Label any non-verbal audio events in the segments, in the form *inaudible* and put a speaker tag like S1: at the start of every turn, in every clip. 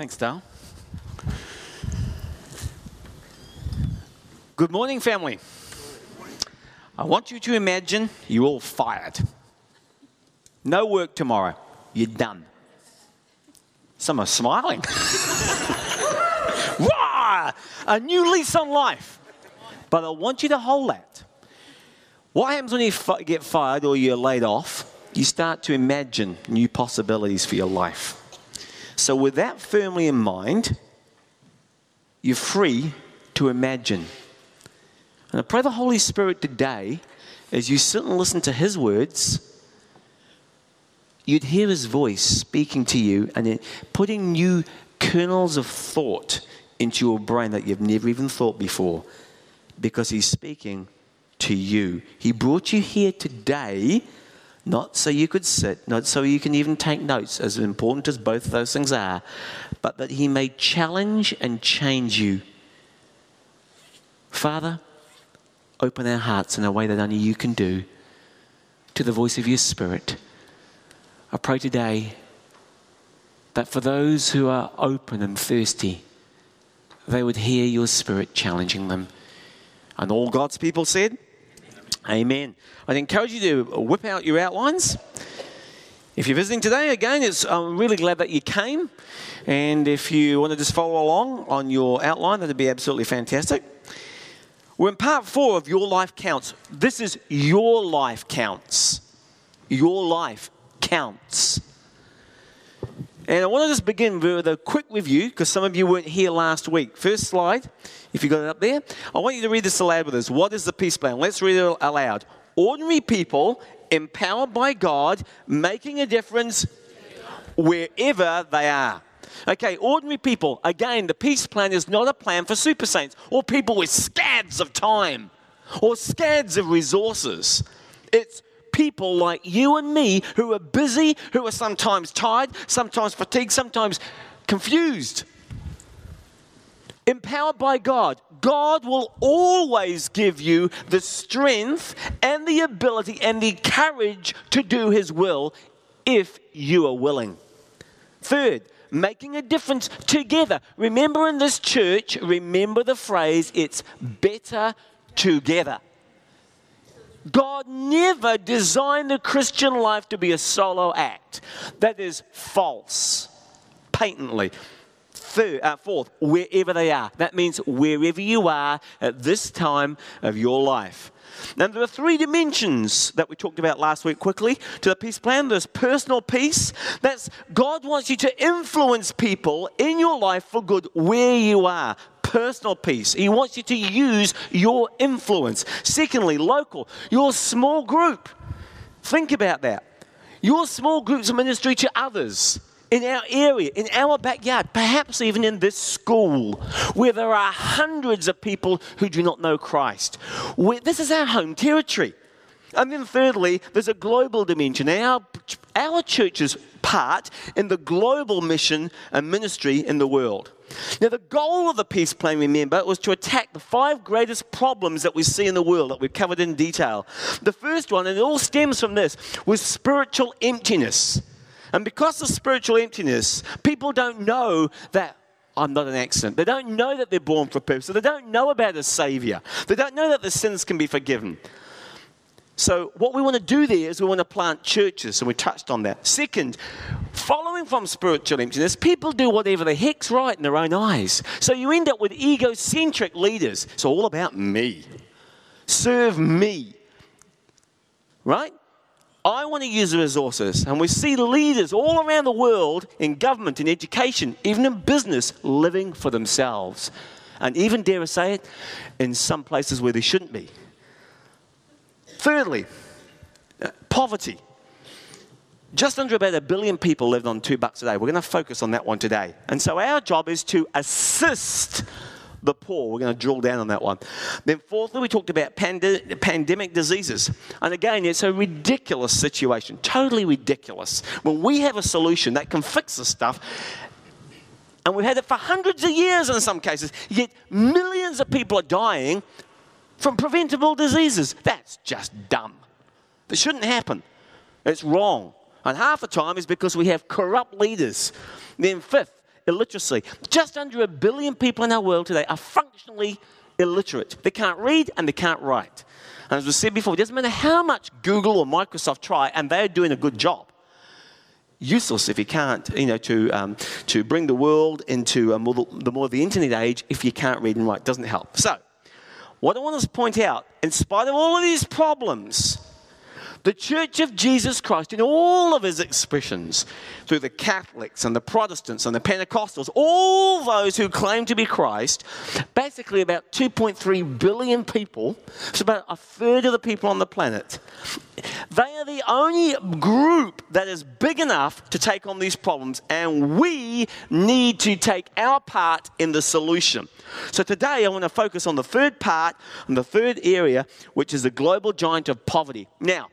S1: Thanks, Dale. Good morning, family. I want you to imagine you're all fired. No work tomorrow. You're done. Some are smiling. *laughs* A new lease on life. But I want you to hold that. What happens when you get fired or you're laid off? You start to imagine new possibilities for your life. So, with that firmly in mind, you're free to imagine. And I pray the Holy Spirit today, as you sit and listen to His words, you'd hear His voice speaking to you and putting new kernels of thought into your brain that you've never even thought before because He's speaking to you. He brought you here today not so you could sit, not so you can even take notes, as important as both those things are, but that He may challenge and change you. Father, open our hearts in a way that only you can do to the voice of your Spirit. I pray today that for those who are open and thirsty, they would hear your Spirit challenging them. And all God's people said, Amen. I'd encourage you to whip out your outlines. If you're visiting today, again, it's, I'm really glad that you came. And if you want to just follow along on your outline, that'd be absolutely fantastic. We're in part four of Your Life Counts. This is Your Life Counts. Your life counts. And I want to just begin with a quick review because some of you weren't here last week. First slide, if you got it up there. I want you to read this aloud with us. What is the peace plan? Let's read it aloud. Ordinary people empowered by God, making a difference wherever they are. Okay, ordinary people. Again, the peace plan is not a plan for super saints or people with scads of time or scads of resources. It's people like you and me who are busy, who are sometimes tired, sometimes fatigued, sometimes confused. Empowered by God, God will always give you the strength and the ability and the courage to do His will if you are willing. Third, making a difference together. Remember in this church, remember the phrase, it's better together. God never designed the Christian life to be a solo act. That is false, patently. Third, uh, fourth, wherever they are. That means wherever you are at this time of your life. Now, there are three dimensions that we talked about last week quickly to the peace plan. There's personal peace. That's God wants you to influence people in your life for good where you are. Personal peace. He wants you to use your influence. Secondly, local. Your small group. Think about that. Your small group's of ministry to others in our area, in our backyard, perhaps even in this school, where there are hundreds of people who do not know Christ. This is our home territory. And then, thirdly, there's a global dimension. Our, our church's part in the global mission and ministry in the world. Now, the goal of the peace plan, remember, was to attack the five greatest problems that we see in the world that we've covered in detail. The first one, and it all stems from this, was spiritual emptiness. And because of spiritual emptiness, people don't know that I'm not an accident. They don't know that they're born for a purpose. They don't know about a Savior. They don't know that their sins can be forgiven. So, what we want to do there is we want to plant churches, and we touched on that. Second, following from spiritual emptiness, people do whatever the heck's right in their own eyes. So, you end up with egocentric leaders. It's all about me. Serve me. Right? I want to use the resources. And we see leaders all around the world in government, in education, even in business, living for themselves. And even, dare I say it, in some places where they shouldn't be. Thirdly, uh, poverty. Just under about a billion people live on two bucks a day. We're going to focus on that one today. And so our job is to assist the poor. We're going to drill down on that one. Then, fourthly, we talked about pande- pandemic diseases. And again, it's a ridiculous situation, totally ridiculous. When we have a solution that can fix this stuff, and we've had it for hundreds of years in some cases, yet millions of people are dying from preventable diseases. That's just dumb. That shouldn't happen. It's wrong. And half the time is because we have corrupt leaders. Then, fifth, illiteracy. Just under a billion people in our world today are functionally illiterate. They can't read and they can't write. And as we said before, it doesn't matter how much Google or Microsoft try, and they're doing a good job. Useless if you can't, you know, to, um, to bring the world into more, the more the internet age if you can't read and write. Doesn't help. So, what I want to point out, in spite of all of these problems, the Church of Jesus Christ, in all of his expressions, through the Catholics and the Protestants and the Pentecostals, all those who claim to be Christ, basically about 2.3 billion people, it's about a third of the people on the planet, they are the only group that is big enough to take on these problems, and we need to take our part in the solution. So today I want to focus on the third part, on the third area, which is the global giant of poverty. Now,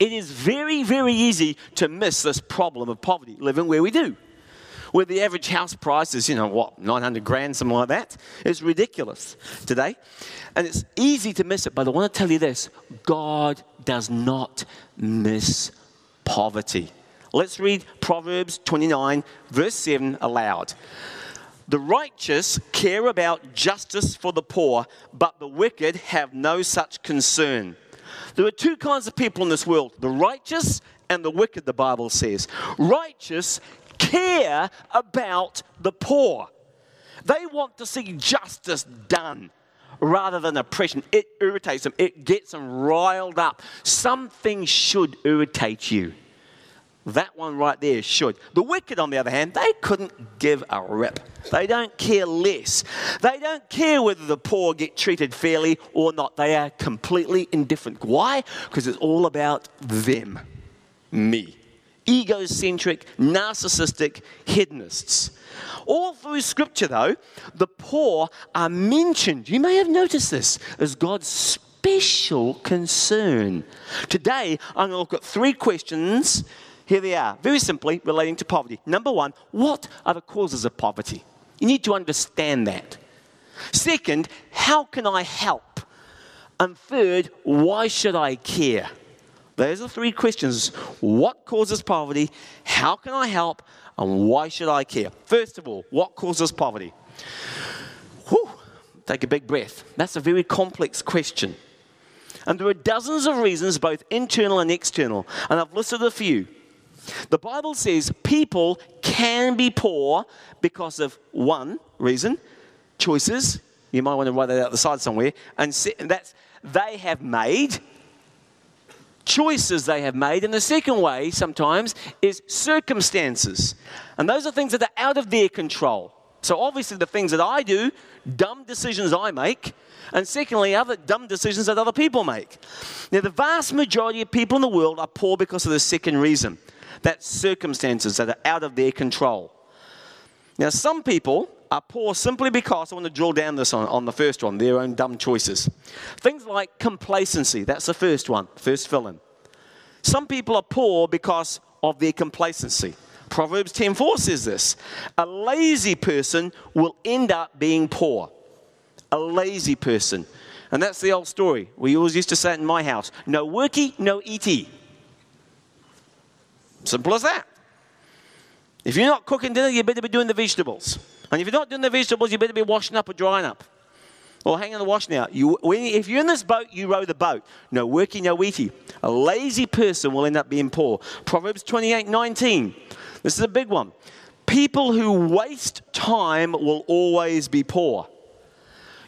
S1: it is very, very easy to miss this problem of poverty, living where we do. Where the average house price is, you know, what, 900 grand, something like that. It's ridiculous today. And it's easy to miss it, but I want to tell you this God does not miss poverty. Let's read Proverbs 29, verse 7 aloud. The righteous care about justice for the poor, but the wicked have no such concern. There are two kinds of people in this world the righteous and the wicked, the Bible says. Righteous care about the poor, they want to see justice done rather than oppression. It irritates them, it gets them riled up. Something should irritate you. That one right there should. The wicked, on the other hand, they couldn't give a rip. They don't care less. They don't care whether the poor get treated fairly or not. They are completely indifferent. Why? Because it's all about them, me. Egocentric, narcissistic hedonists. All through Scripture, though, the poor are mentioned. You may have noticed this as God's special concern. Today, I'm going to look at three questions here they are, very simply relating to poverty. Number one, what are the causes of poverty? You need to understand that. Second, how can I help? And third, why should I care? Those are three questions. What causes poverty? How can I help? And why should I care? First of all, what causes poverty? Whew, take a big breath. That's a very complex question. And there are dozens of reasons, both internal and external. And I've listed a few. The Bible says people can be poor because of one reason, choices. You might want to write that out the side somewhere. And that's they have made choices they have made. And the second way sometimes is circumstances. And those are things that are out of their control. So obviously the things that I do, dumb decisions I make, and secondly, other dumb decisions that other people make. Now, the vast majority of people in the world are poor because of the second reason. That's circumstances that are out of their control. Now, some people are poor simply because I want to drill down this on, on the first one, their own dumb choices. Things like complacency, that's the first one, first fill in. Some people are poor because of their complacency. Proverbs 10:4 says this. A lazy person will end up being poor. A lazy person. And that's the old story. We always used to say it in my house. No worky, no eaty. Simple as that. If you're not cooking dinner, you better be doing the vegetables. And if you're not doing the vegetables, you better be washing up or drying up. Or hanging the washing out. You, when, if you're in this boat, you row the boat. No working, no eaty. A lazy person will end up being poor. Proverbs 28 19. This is a big one. People who waste time will always be poor.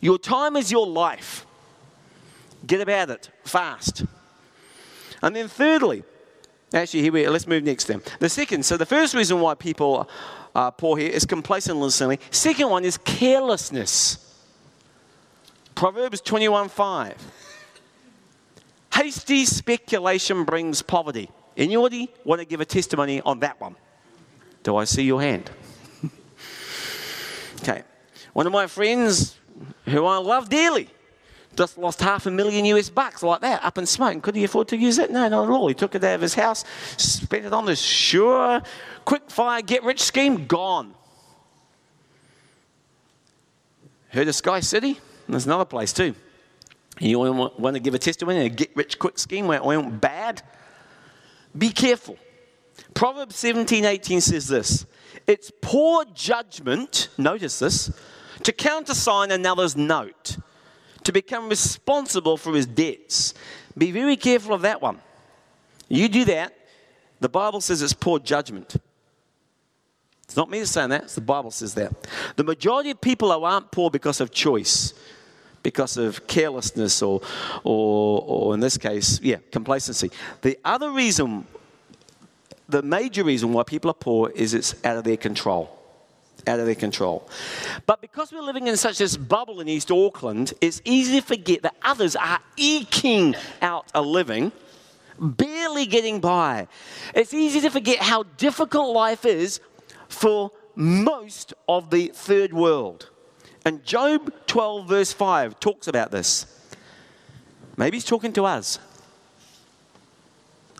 S1: Your time is your life. Get about it fast. And then, thirdly, Actually, here we are. let's move next then. The second, so the first reason why people are poor here is listening. Second one is carelessness. Proverbs 21:5. Hasty speculation brings poverty. Anybody want to give a testimony on that one? Do I see your hand? *laughs* okay. One of my friends who I love dearly just lost half a million US bucks like that up in smoke. Could he afford to use it? No, not at all. He took it out of his house, spent it on this sure, quick fire, get rich scheme, gone. Heard of Sky City? There's another place too. You want to give a testimony, a get rich quick scheme where it went bad? Be careful. Proverbs 17 18 says this It's poor judgment, notice this, to countersign another's note, to become responsible for his debts. Be very careful of that one. You do that, the Bible says it's poor judgment. It's not me saying that, it's the Bible says that. The majority of people who aren't poor because of choice, because of carelessness, or, or, or in this case, yeah, complacency. The other reason the major reason why people are poor is it's out of their control. Out of their control. But because we're living in such this bubble in East Auckland, it's easy to forget that others are eking out a living, barely getting by. It's easy to forget how difficult life is for most of the third world. And Job 12, verse 5, talks about this. Maybe he's talking to us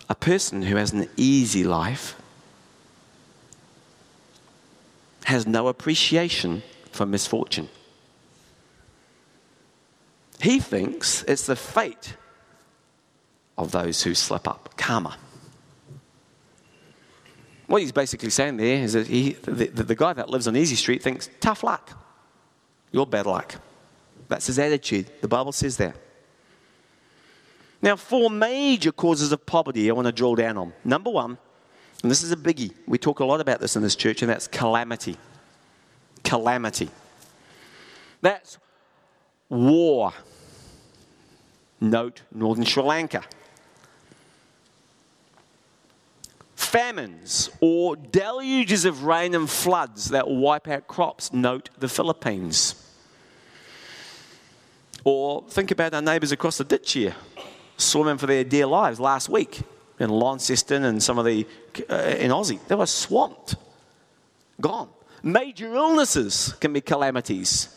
S1: a person who has an easy life has no appreciation for misfortune. He thinks it's the fate of those who slip up, karma. What he's basically saying there is that he, the, the, guy that lives on Easy Street thinks, tough luck. You're bad luck. That's his attitude. The Bible says that. Now, four major causes of poverty I want to drill down on. Number one, and this is a biggie, we talk a lot about this in this church, and that's calamity. Calamity. That's war. Note northern Sri Lanka. Famines or deluges of rain and floods that wipe out crops. Note the Philippines. Or think about our neighbours across the ditch here swimming for their dear lives last week in Launceston and some of the uh, in Aussie. They were swamped, gone. Major illnesses can be calamities,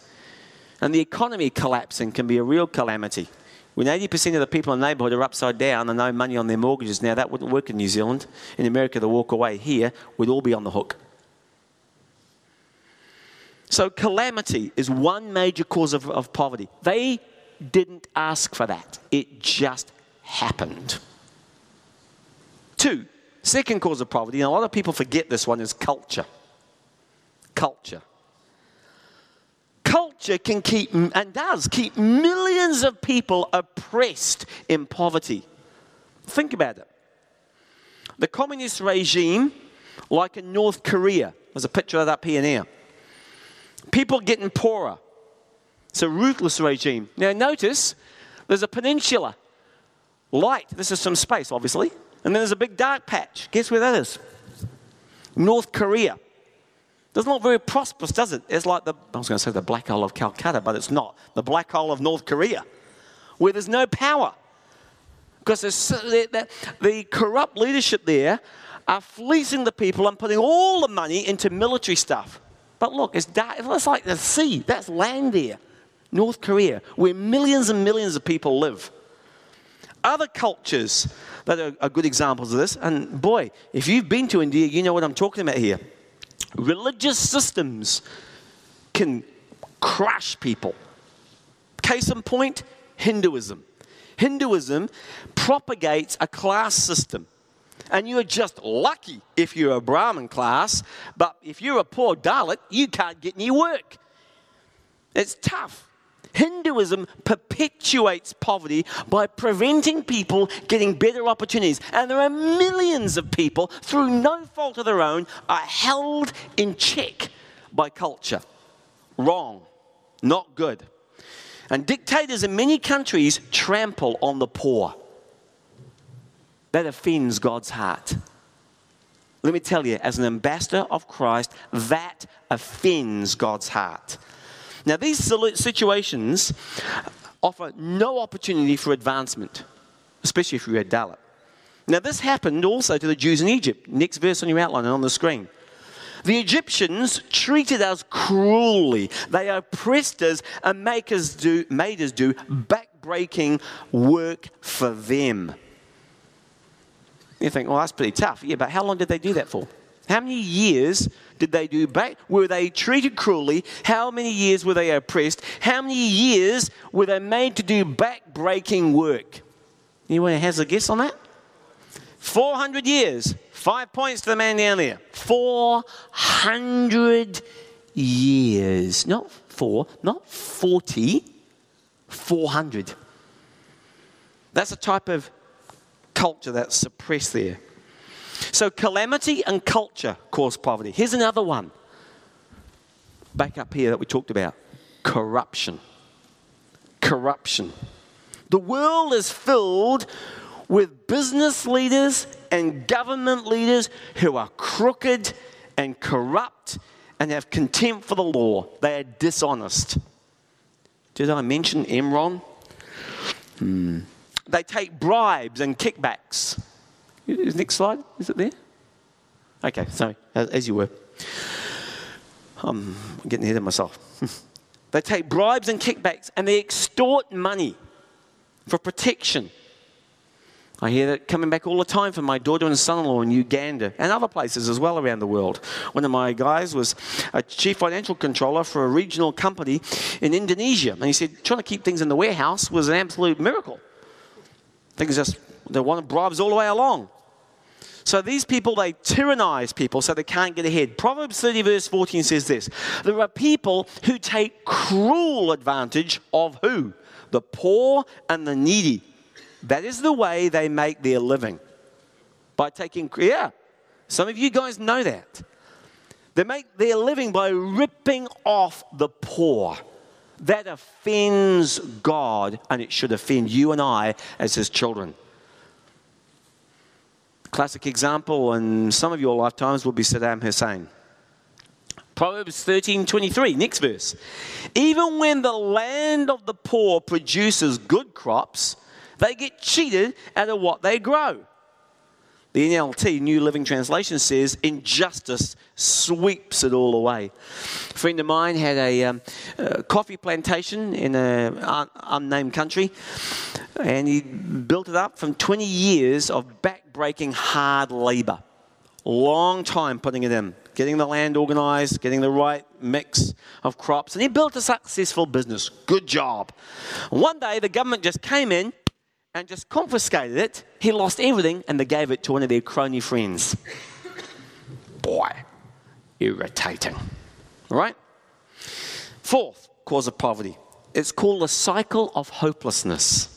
S1: and the economy collapsing can be a real calamity. When 80% of the people in the neighbourhood are upside down and no money on their mortgages now, that wouldn't work in New Zealand. In America, the walk away here we'd all be on the hook. So, calamity is one major cause of, of poverty. They didn't ask for that, it just happened. Two, second cause of poverty, and a lot of people forget this one, is culture. Culture. Culture can keep, and does keep, millions of people oppressed in poverty. Think about it. The communist regime, like in North Korea, there's a picture of that up here now. People getting poorer, it's a ruthless regime. Now, notice there's a peninsula. Light. This is some space, obviously. And then there's a big dark patch. Guess where that is? North Korea. Doesn't look very prosperous, does it? It's like the, I was going to say the black hole of Calcutta, but it's not. The black hole of North Korea, where there's no power. Because the, the corrupt leadership there are fleecing the people and putting all the money into military stuff. But look, it's, dark, it's like the sea. That's land there. North Korea, where millions and millions of people live. Other cultures that are, are good examples of this, and boy, if you've been to India, you know what I'm talking about here. Religious systems can crush people. Case in point, Hinduism. Hinduism propagates a class system. And you're just lucky if you're a Brahmin class, but if you're a poor Dalit, you can't get any work. It's tough. Hinduism perpetuates poverty by preventing people getting better opportunities. And there are millions of people, through no fault of their own, are held in check by culture. Wrong. Not good. And dictators in many countries trample on the poor. That offends God's heart. Let me tell you, as an ambassador of Christ, that offends God's heart. Now, these situations offer no opportunity for advancement, especially if you're a Dalit. Now, this happened also to the Jews in Egypt. Next verse on your outline and on the screen. The Egyptians treated us cruelly. They oppressed us and make us do, made us do backbreaking work for them. You think, well, that's pretty tough. Yeah, but how long did they do that for? How many years did they do back? Were they treated cruelly? How many years were they oppressed? How many years were they made to do back-breaking work? Anyone has a guess on that? 400 years. Five points to the man down there. 400 years. Not four, not 40, 400. That's a type of culture that's suppressed there. So, calamity and culture cause poverty. Here's another one. Back up here that we talked about corruption. Corruption. The world is filled with business leaders and government leaders who are crooked and corrupt and have contempt for the law. They are dishonest. Did I mention Enron? Hmm. They take bribes and kickbacks. Next slide, is it there? Okay, sorry, as you were. I'm getting ahead of myself. *laughs* they take bribes and kickbacks and they extort money for protection I hear that coming back all the time from my daughter and son in law in Uganda and other places as well around the world. One of my guys was a chief financial controller for a regional company in Indonesia. And he said, trying to keep things in the warehouse was an absolute miracle. Things just, they wanted bribes all the way along. So these people, they tyrannize people so they can't get ahead. Proverbs 30, verse 14 says this There are people who take cruel advantage of who? The poor and the needy. That is the way they make their living. By taking, yeah, some of you guys know that. They make their living by ripping off the poor. That offends God, and it should offend you and I as His children. Classic example in some of your lifetimes will be Saddam Hussein. Proverbs 13 23, next verse. Even when the land of the poor produces good crops, they get cheated out of what they grow. The NLT, New Living Translation, says injustice sweeps it all away. A friend of mine had a, um, a coffee plantation in an un- unnamed country, and he built it up from 20 years of back-breaking hard labor. Long time putting it in, getting the land organized, getting the right mix of crops, and he built a successful business. Good job. One day, the government just came in and just confiscated it, he lost everything and they gave it to one of their crony friends. Boy, irritating. All right? Fourth cause of poverty it's called the cycle of hopelessness.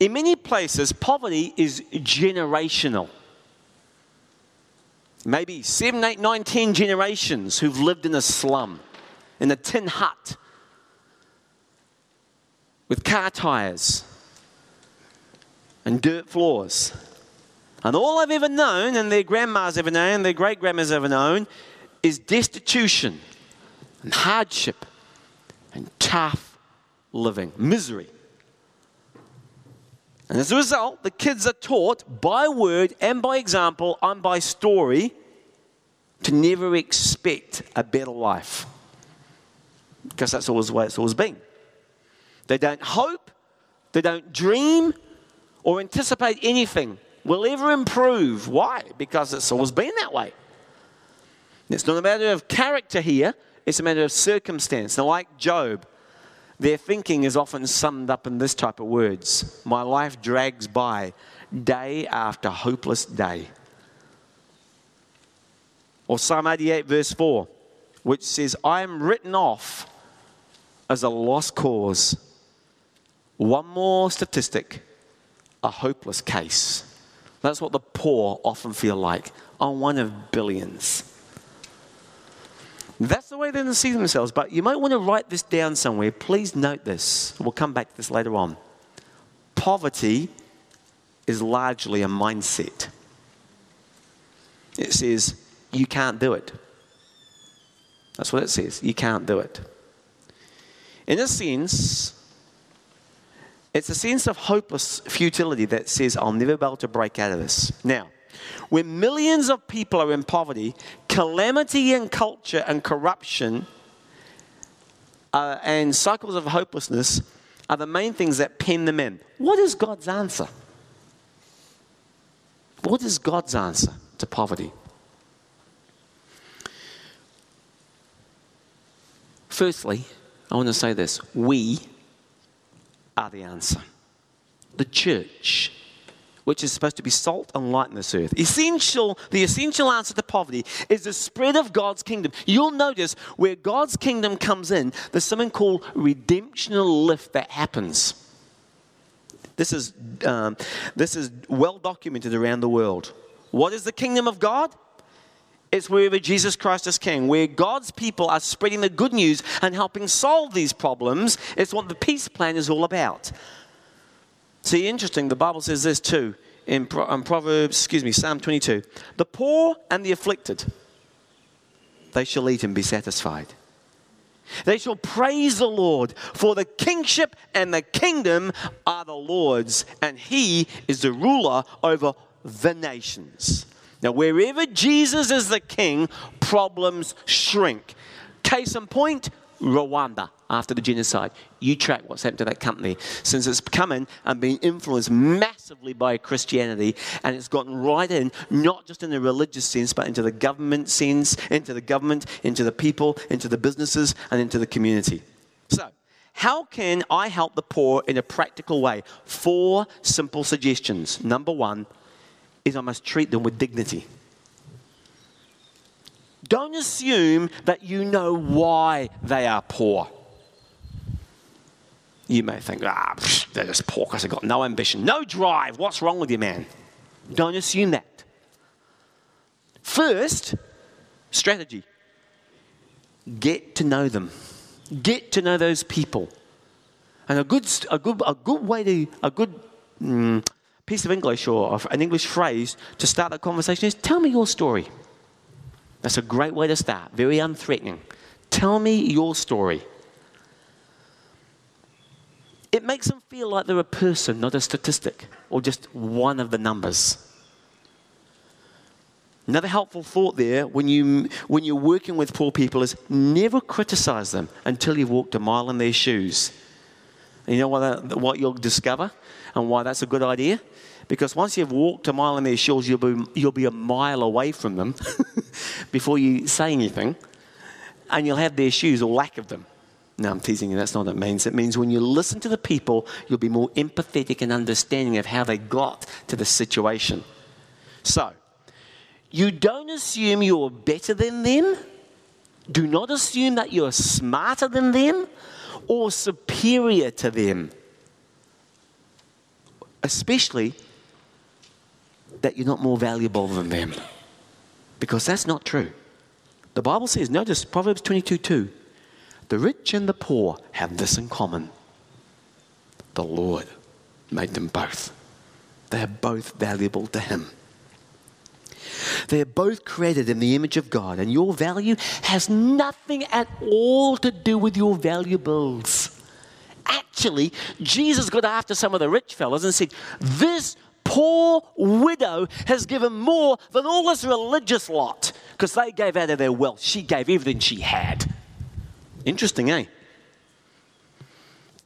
S1: In many places, poverty is generational. Maybe seven, eight, nine, ten generations who've lived in a slum, in a tin hut, with car tires, and dirt floors. And all I've ever known, and their grandmas ever known, and their great grandmas ever known, is destitution and hardship and tough living, misery. And as a result, the kids are taught by word and by example and by story to never expect a better life. Because that's always the way it's always been. They don't hope, they don't dream, or anticipate anything will ever improve. Why? Because it's always been that way. It's not a matter of character here, it's a matter of circumstance. Now, like Job, their thinking is often summed up in this type of words My life drags by day after hopeless day. Or Psalm 88, verse 4, which says, I am written off as a lost cause. One more statistic a hopeless case. That's what the poor often feel like. I'm one of billions. That's the way they see themselves. But you might want to write this down somewhere. Please note this. We'll come back to this later on. Poverty is largely a mindset. It says, you can't do it. That's what it says. You can't do it. In a sense, it's a sense of hopeless futility that says, I'll never be able to break out of this. Now, when millions of people are in poverty, calamity and culture and corruption uh, and cycles of hopelessness are the main things that pen them in. What is God's answer? What is God's answer to poverty? Firstly, I want to say this we are the answer. The church, which is supposed to be salt and light in this earth. Essential, the essential answer to poverty is the spread of God's kingdom. You'll notice where God's kingdom comes in, there's something called redemptional lift that happens. This is, um, this is well documented around the world. What is the kingdom of God? It's wherever Jesus Christ is king, where God's people are spreading the good news and helping solve these problems. It's what the peace plan is all about. See, interesting, the Bible says this too in, in um, Proverbs, excuse me, Psalm 22. The poor and the afflicted, they shall eat and be satisfied. They shall praise the Lord, for the kingship and the kingdom are the Lord's, and he is the ruler over the nations. Now, wherever Jesus is the king, problems shrink. Case in point, Rwanda after the genocide. You track what's happened to that company since it's come in and been influenced massively by Christianity, and it's gotten right in, not just in the religious sense, but into the government sense, into the government, into the people, into the businesses, and into the community. So, how can I help the poor in a practical way? Four simple suggestions. Number one is I must treat them with dignity. Don't assume that you know why they are poor. You may think, ah, they're just poor because they've got no ambition, no drive. What's wrong with you, man? Don't assume that. First, strategy get to know them, get to know those people. And a good, a good, a good way to, a good mm, piece of English or an English phrase to start that conversation is tell me your story. That's a great way to start, very unthreatening. Tell me your story. It makes them feel like they're a person, not a statistic, or just one of the numbers. Another helpful thought there when, you, when you're working with poor people is never criticize them until you've walked a mile in their shoes. And you know what, that, what you'll discover and why that's a good idea? Because once you've walked a mile in their shoes, you'll be, you'll be a mile away from them *laughs* before you say anything, and you'll have their shoes or lack of them. No, I'm teasing you. That's not what it means. It means when you listen to the people, you'll be more empathetic and understanding of how they got to the situation. So, you don't assume you're better than them. Do not assume that you're smarter than them or superior to them. Especially that you're not more valuable than them. Because that's not true. The Bible says, notice Proverbs 22 2, the rich and the poor have this in common. The Lord made them both. They are both valuable to Him. They are both created in the image of God, and your value has nothing at all to do with your valuables. Actually, Jesus got after some of the rich fellows and said, This poor widow has given more than all this religious lot because they gave out of their wealth. She gave everything she had. Interesting, eh?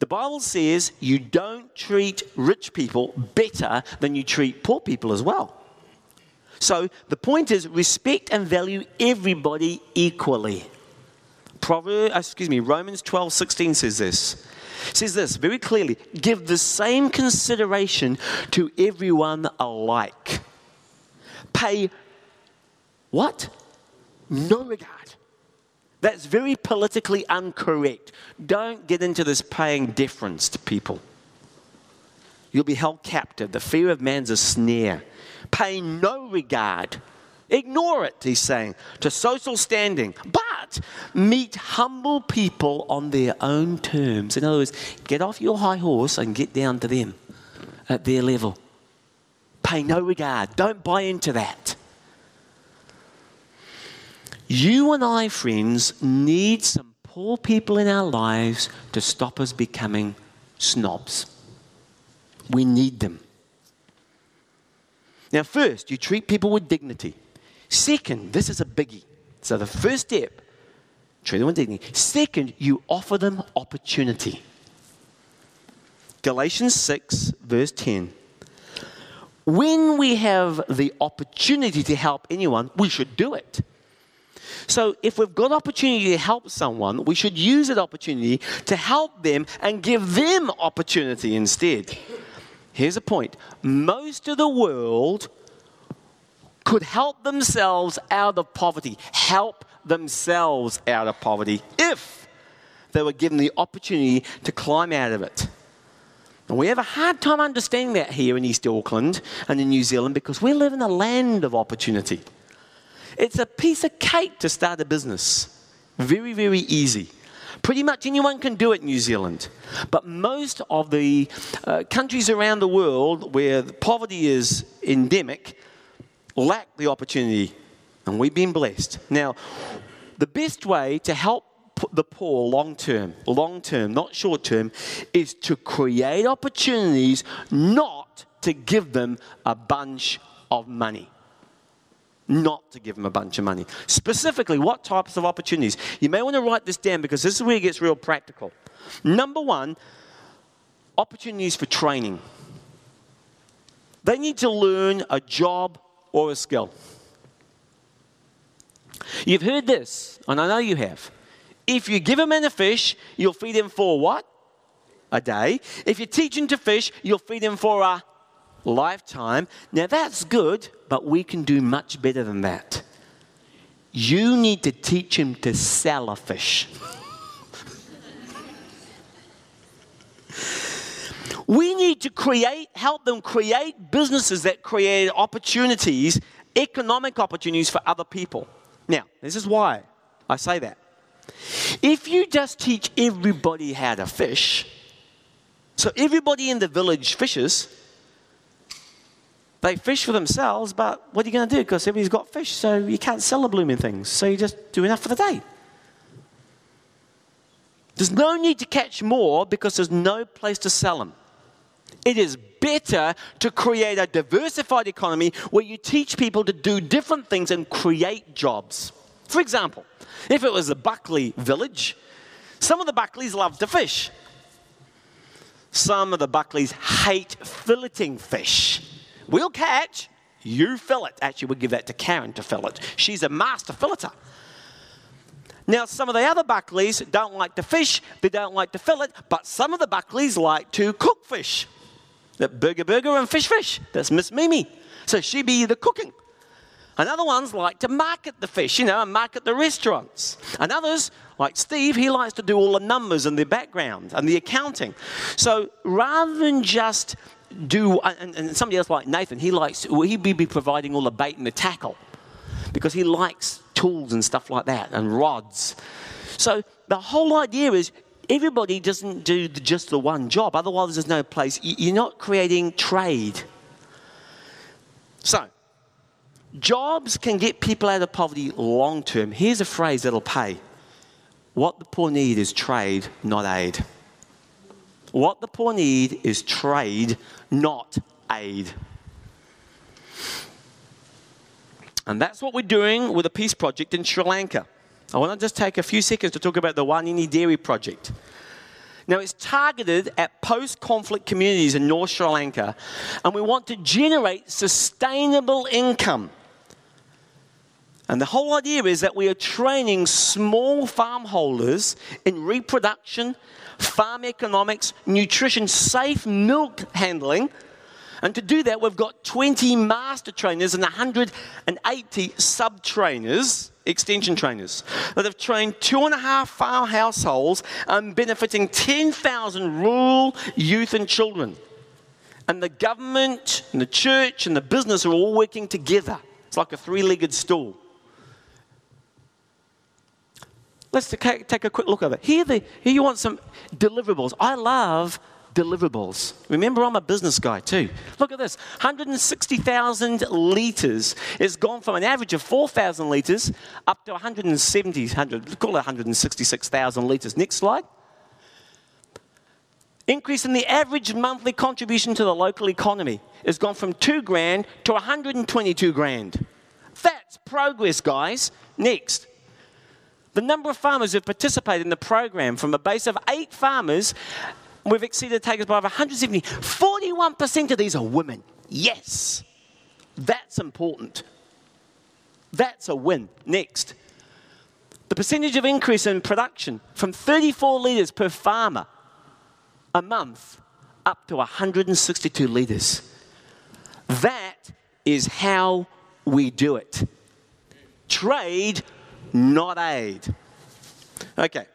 S1: The Bible says you don't treat rich people better than you treat poor people as well. So the point is respect and value everybody equally. Proverbs, excuse me, Romans 12, 16 says this. Says this very clearly give the same consideration to everyone alike. Pay what? No regard. That's very politically incorrect. Don't get into this paying deference to people. You'll be held captive. The fear of man's a snare. Pay no regard Ignore it, he's saying, to social standing. But meet humble people on their own terms. In other words, get off your high horse and get down to them at their level. Pay no regard. Don't buy into that. You and I, friends, need some poor people in our lives to stop us becoming snobs. We need them. Now, first, you treat people with dignity. Second, this is a biggie. So the first step, treat them with dignity. Second, you offer them opportunity. Galatians 6, verse 10. When we have the opportunity to help anyone, we should do it. So, if we've got opportunity to help someone, we should use that opportunity to help them and give them opportunity instead. here's a point most of the world could help themselves out of poverty, help themselves out of poverty if they were given the opportunity to climb out of it. And we have a hard time understanding that here in East Auckland and in New Zealand because we live in a land of opportunity. It's a piece of cake to start a business. Very, very easy. Pretty much anyone can do it in New Zealand. But most of the uh, countries around the world where poverty is endemic lack the opportunity. And we've been blessed. Now, the best way to help the poor long term, long term, not short term, is to create opportunities, not to give them a bunch of money. Not to give them a bunch of money. Specifically, what types of opportunities? You may want to write this down because this is where it gets real practical. Number one, opportunities for training. They need to learn a job or a skill. You've heard this, and I know you have. If you give a man a fish, you'll feed him for what? A day. If you teach him to fish, you'll feed him for a lifetime. Now that's good, but we can do much better than that. You need to teach him to sell a fish. We need to create, help them create businesses that create opportunities, economic opportunities for other people. Now, this is why I say that. If you just teach everybody how to fish, so everybody in the village fishes, they fish for themselves, but what are you going to do? Because everybody's got fish, so you can't sell the blooming things. So you just do enough for the day. There's no need to catch more because there's no place to sell them. It is better to create a diversified economy where you teach people to do different things and create jobs. For example, if it was a Buckley village, some of the Buckleys love to fish. Some of the Buckleys hate filleting fish. We'll catch, you fillet. Actually, we'll give that to Karen to fillet. She's a master filleter. Now, some of the other Buckleys don't like to fish, they don't like to fillet, but some of the Buckleys like to cook fish. That burger burger and fish fish. That's Miss Mimi. So she be the cooking. And other ones like to market the fish, you know, and market the restaurants. And others, like Steve, he likes to do all the numbers and the background and the accounting. So rather than just do, and, and somebody else like Nathan, he likes, well, he'd be providing all the bait and the tackle because he likes tools and stuff like that and rods. So the whole idea is everybody doesn't do just the one job, otherwise, there's no place. You're not creating trade. So, Jobs can get people out of poverty long term. Here's a phrase that'll pay What the poor need is trade, not aid. What the poor need is trade, not aid. And that's what we're doing with a peace project in Sri Lanka. I want to just take a few seconds to talk about the Wanini Dairy Project. Now, it's targeted at post conflict communities in North Sri Lanka, and we want to generate sustainable income and the whole idea is that we are training small farm holders in reproduction, farm economics, nutrition, safe milk handling. And to do that, we've got 20 master trainers and 180 sub trainers, extension trainers, that have trained two and a half farm households and benefiting 10,000 rural youth and children. And the government and the church and the business are all working together. It's like a three legged stool. Let's take a quick look at it. Here, the, here you want some deliverables. I love deliverables. Remember, I'm a business guy too. Look at this 160,000 litres. It's gone from an average of 4,000 litres up to 170, 100, call it 166,000 litres. Next slide. Increase in the average monthly contribution to the local economy has gone from 2 grand to 122 grand. That's progress, guys. Next. The number of farmers who have participated in the program from a base of eight farmers, we've exceeded takers by 170. 41% of these are women. Yes, that's important. That's a win. Next. The percentage of increase in production from 34 litres per farmer a month up to 162 litres. That is how we do it. Trade, not aid. Okay.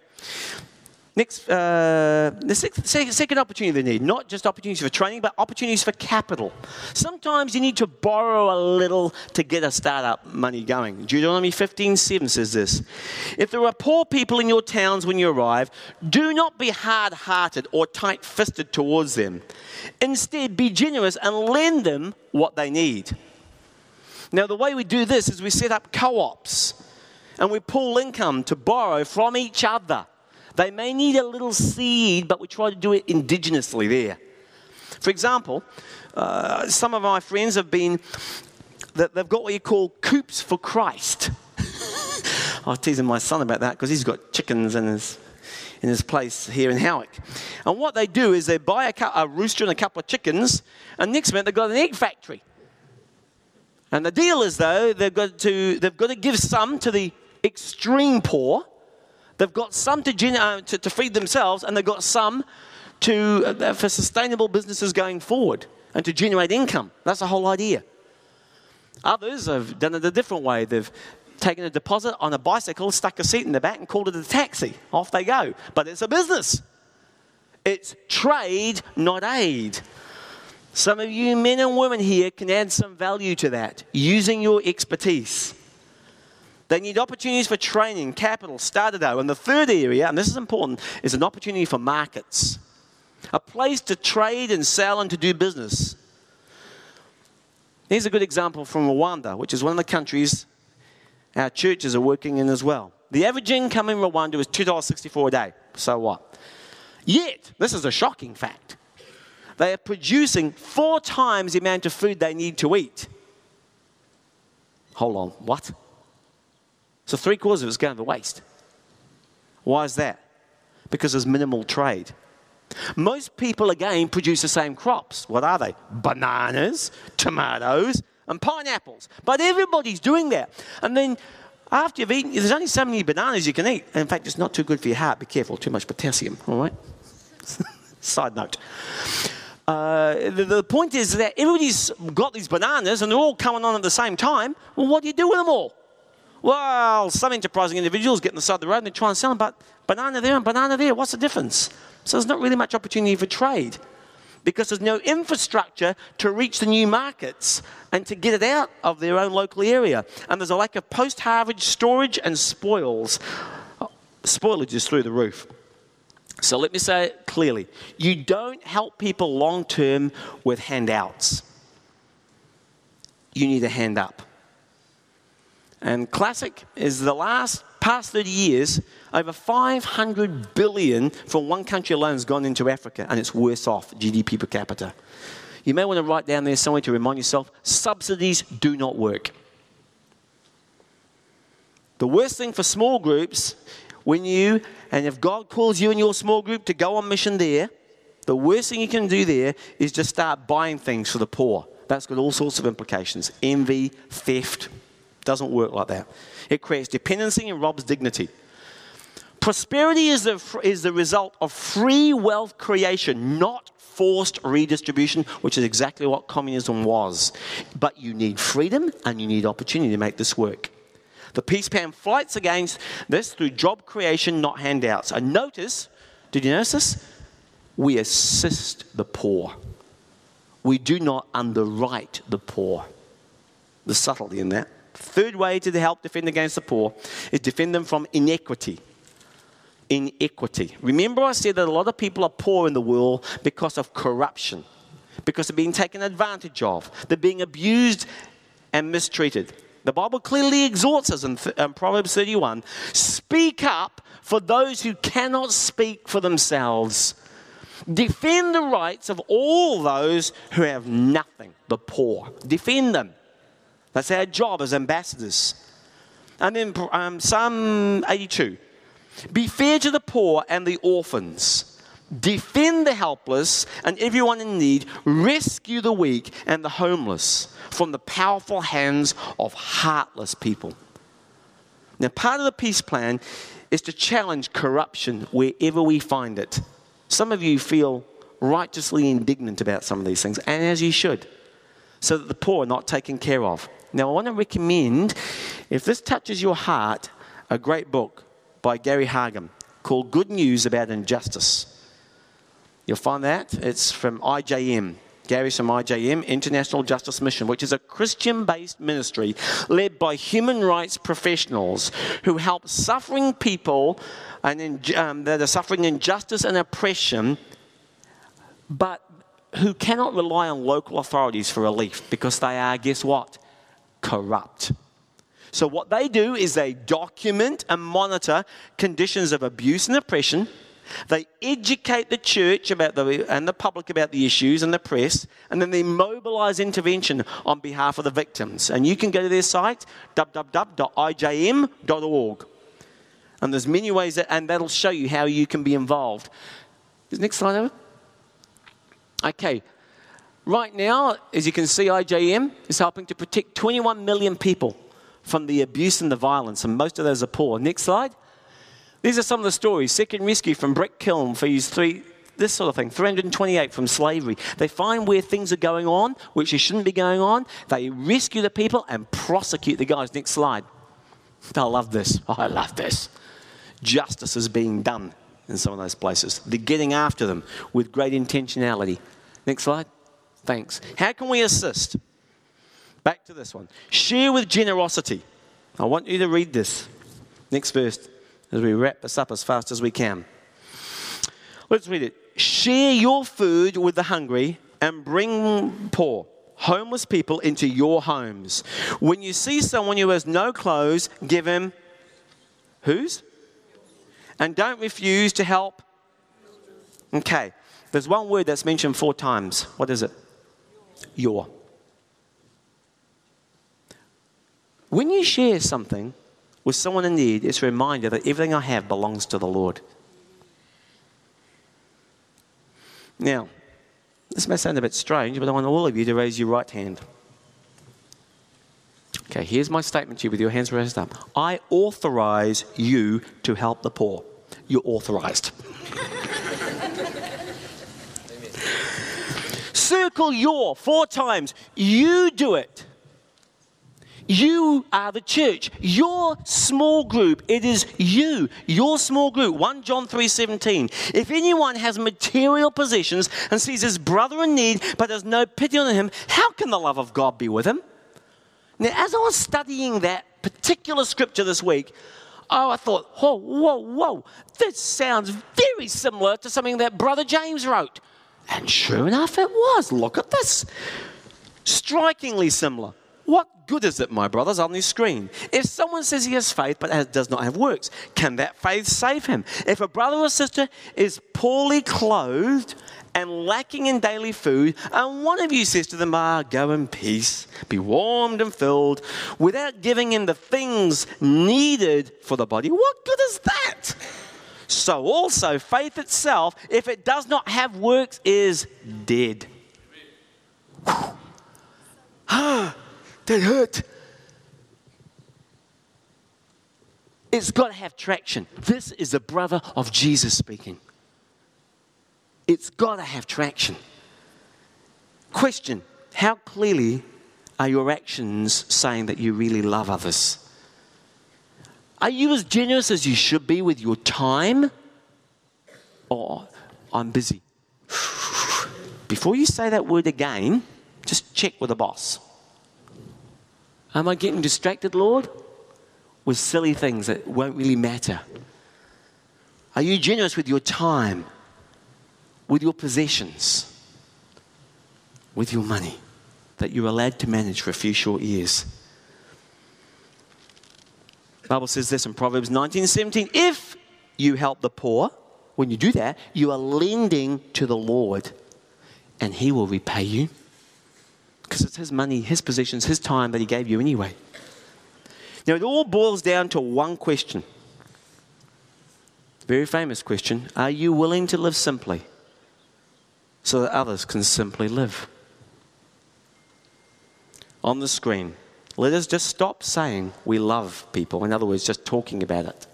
S1: Next, uh, the second opportunity they need, not just opportunities for training, but opportunities for capital. Sometimes you need to borrow a little to get a startup money going. Deuteronomy 15:7 says this If there are poor people in your towns when you arrive, do not be hard hearted or tight fisted towards them. Instead, be generous and lend them what they need. Now, the way we do this is we set up co ops and we pool income to borrow from each other. They may need a little seed, but we try to do it indigenously there. For example, uh, some of my friends have been, they've got what you call coops for Christ. *laughs* I was teasing my son about that because he's got chickens in his, in his place here in Howick. And what they do is they buy a, a rooster and a couple of chickens, and next minute they've got an egg factory. And the deal is, though, they've got to, they've got to give some to the extreme poor They've got some to, uh, to, to feed themselves, and they've got some to, uh, for sustainable businesses going forward and to generate income. That's the whole idea. Others have done it a different way. They've taken a deposit on a bicycle, stuck a seat in the back, and called it a taxi. Off they go. But it's a business. It's trade, not aid. Some of you men and women here can add some value to that using your expertise. They need opportunities for training, capital, started out. And the third area, and this is important, is an opportunity for markets. A place to trade and sell and to do business. Here's a good example from Rwanda, which is one of the countries our churches are working in as well. The average income in Rwanda is $2.64 a day. So what? Yet, this is a shocking fact. They are producing four times the amount of food they need to eat. Hold on, what? So three quarters of it's going to waste. Why is that? Because there's minimal trade. Most people, again, produce the same crops. What are they? Bananas, tomatoes, and pineapples. But everybody's doing that. And then after you've eaten, there's only so many bananas you can eat. And in fact, it's not too good for your heart. Be careful, too much potassium, all right? *laughs* Side note. Uh, the, the, point is that everybody's got these bananas and they're all coming on at the same time. Well, what do you do with them all? Well, some enterprising individuals get on the side of the road and they try and sell them, but banana there and banana there, what's the difference? So there's not really much opportunity for trade because there's no infrastructure to reach the new markets and to get it out of their own local area. And there's a lack of post harvest storage and spoils. Oh, spoilage is through the roof. So let me say it clearly you don't help people long term with handouts, you need a hand up. And Classic is the last past 30 years, over 500 billion from one country alone has gone into Africa, and it's worse off GDP per capita. You may want to write down there somewhere to remind yourself subsidies do not work. The worst thing for small groups, when you, and if God calls you and your small group to go on mission there, the worst thing you can do there is just start buying things for the poor. That's got all sorts of implications envy, theft, doesn't work like that. It creates dependency and robs dignity. Prosperity is the, is the result of free wealth creation, not forced redistribution, which is exactly what communism was. But you need freedom and you need opportunity to make this work. The peace plan fights against this through job creation, not handouts. And notice, did you notice this? We assist the poor. We do not underwrite the poor. The subtlety in that. Third way to help defend against the poor is defend them from inequity. Inequity. Remember, I said that a lot of people are poor in the world because of corruption, because they're being taken advantage of, they're being abused and mistreated. The Bible clearly exhorts us in, th- in Proverbs 31 speak up for those who cannot speak for themselves. Defend the rights of all those who have nothing, the poor. Defend them. That's our job as ambassadors. And then um, Psalm 82 Be fair to the poor and the orphans. Defend the helpless and everyone in need. Rescue the weak and the homeless from the powerful hands of heartless people. Now, part of the peace plan is to challenge corruption wherever we find it. Some of you feel righteously indignant about some of these things, and as you should, so that the poor are not taken care of. Now, I want to recommend, if this touches your heart, a great book by Gary Haugen called Good News About Injustice. You'll find that. It's from IJM. Gary's from IJM, International Justice Mission, which is a Christian based ministry led by human rights professionals who help suffering people and, um, that are suffering injustice and oppression, but who cannot rely on local authorities for relief because they are, guess what? Corrupt. So, what they do is they document and monitor conditions of abuse and oppression they educate the church about the, and the public about the issues and the press, and then they mobilize intervention on behalf of the victims. And you can go to their site, www.ijm.org. And there's many ways, that, and that'll show you how you can be involved. Next slide over. Okay. Right now, as you can see, IJM is helping to protect 21 million people from the abuse and the violence, and most of those are poor. Next slide. These are some of the stories. Second rescue from brick kiln for these three, this sort of thing. 328 from slavery. They find where things are going on, which they shouldn't be going on. They rescue the people and prosecute the guys. Next slide. I love this. I love this. Justice is being done in some of those places. They're getting after them with great intentionality. Next slide. Thanks. How can we assist? Back to this one. Share with generosity. I want you to read this. Next verse as we wrap this up as fast as we can. Let's read it. Share your food with the hungry and bring poor, homeless people into your homes. When you see someone who has no clothes, give him whose? And don't refuse to help. Okay. There's one word that's mentioned four times. What is it? Your. When you share something, with someone in need, it's a reminder that everything I have belongs to the Lord. Now, this may sound a bit strange, but I want all of you to raise your right hand. Okay, here's my statement to you with your hands raised up. I authorize you to help the poor. You're authorized. *laughs* Circle your four times. You do it. You are the church. Your small group, it is you, your small group. 1 John 3:17. If anyone has material possessions and sees his brother in need but has no pity on him, how can the love of God be with him? Now, as I was studying that particular scripture this week, oh, I thought, whoa, whoa, whoa, this sounds very similar to something that Brother James wrote. And sure enough, it was. Look at this. Strikingly similar. What good is it, my brothers, on this screen? If someone says he has faith but does not have works, can that faith save him? If a brother or sister is poorly clothed and lacking in daily food, and one of you says to them, Ah, go in peace, be warmed and filled, without giving him the things needed for the body, what good is that? So also, faith itself, if it does not have works, is dead. *sighs* Ah that hurt. It's got to have traction. This is the brother of Jesus speaking. It's got to have traction. Question How clearly are your actions saying that you really love others? Are you as generous as you should be with your time? Or I'm busy. Before you say that word again, just check with the boss. Am I getting distracted, Lord? With silly things that won't really matter? Are you generous with your time, with your possessions, with your money that you're allowed to manage for a few short years? The Bible says this in Proverbs 19:17. If you help the poor, when you do that, you are lending to the Lord, and He will repay you. Because it's his money, his possessions, his time that he gave you anyway. Now, it all boils down to one question. Very famous question Are you willing to live simply so that others can simply live? On the screen, let us just stop saying we love people. In other words, just talking about it.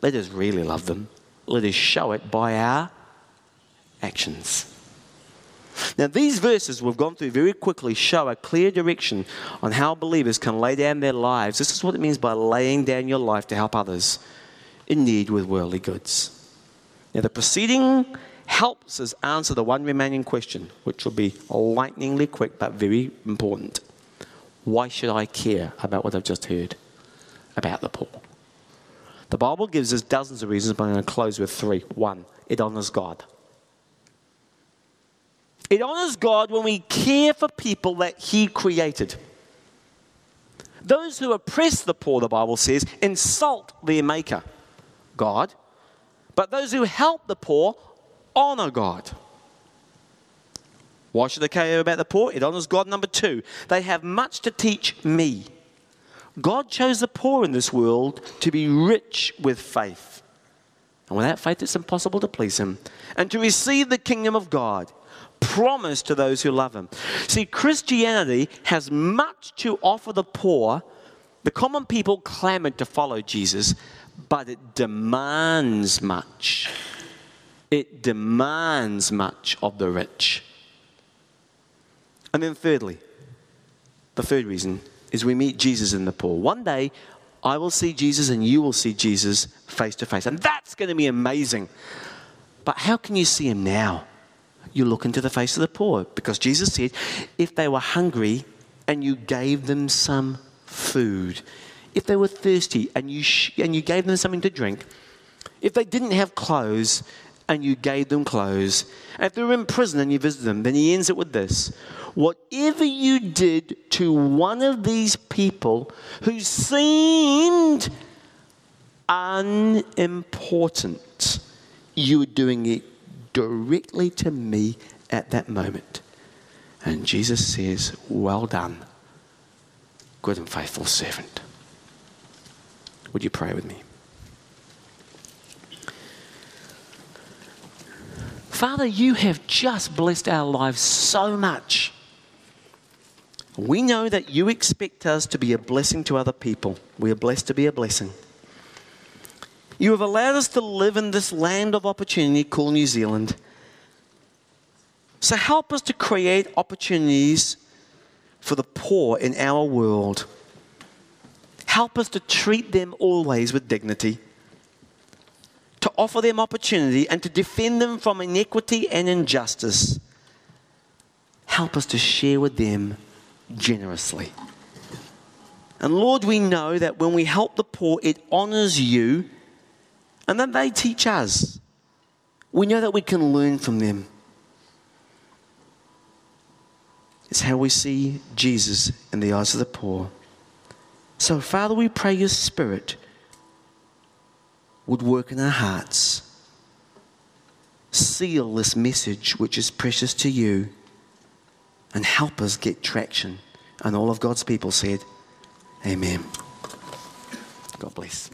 S1: Let us really love them. Let us show it by our actions. Now, these verses we've gone through very quickly show a clear direction on how believers can lay down their lives. This is what it means by laying down your life to help others in need with worldly goods. Now, the preceding helps us answer the one remaining question, which will be lightningly quick but very important. Why should I care about what I've just heard about the poor? The Bible gives us dozens of reasons, but I'm going to close with three. One, it honors God. It honors God when we care for people that He created. Those who oppress the poor, the Bible says, insult their Maker, God. But those who help the poor honor God. Why should I care about the poor? It honors God. Number two, they have much to teach me. God chose the poor in this world to be rich with faith. And without faith, it's impossible to please Him. And to receive the kingdom of God promised to those who love Him. See, Christianity has much to offer the poor. The common people clamored to follow Jesus, but it demands much. It demands much of the rich. And then, thirdly, the third reason is we meet Jesus in the poor. One day, I will see Jesus and you will see Jesus face to face. And that's going to be amazing. But how can you see him now? You look into the face of the poor because Jesus said, if they were hungry and you gave them some food, if they were thirsty and you, sh- and you gave them something to drink, if they didn't have clothes and you gave them clothes, and if they were in prison and you visited them, then he ends it with this Whatever you did to one of these people who seemed unimportant, you were doing it directly to me at that moment. And Jesus says, Well done, good and faithful servant. Would you pray with me? Father, you have just blessed our lives so much. We know that you expect us to be a blessing to other people. We are blessed to be a blessing. You have allowed us to live in this land of opportunity called New Zealand. So help us to create opportunities for the poor in our world. Help us to treat them always with dignity, to offer them opportunity, and to defend them from inequity and injustice. Help us to share with them generously. And Lord, we know that when we help the poor, it honors you and that they teach us. We know that we can learn from them. It's how we see Jesus in the eyes of the poor. So, Father, we pray your Spirit would work in our hearts. Seal this message which is precious to you and help us get traction. And all of God's people said, Amen. God bless.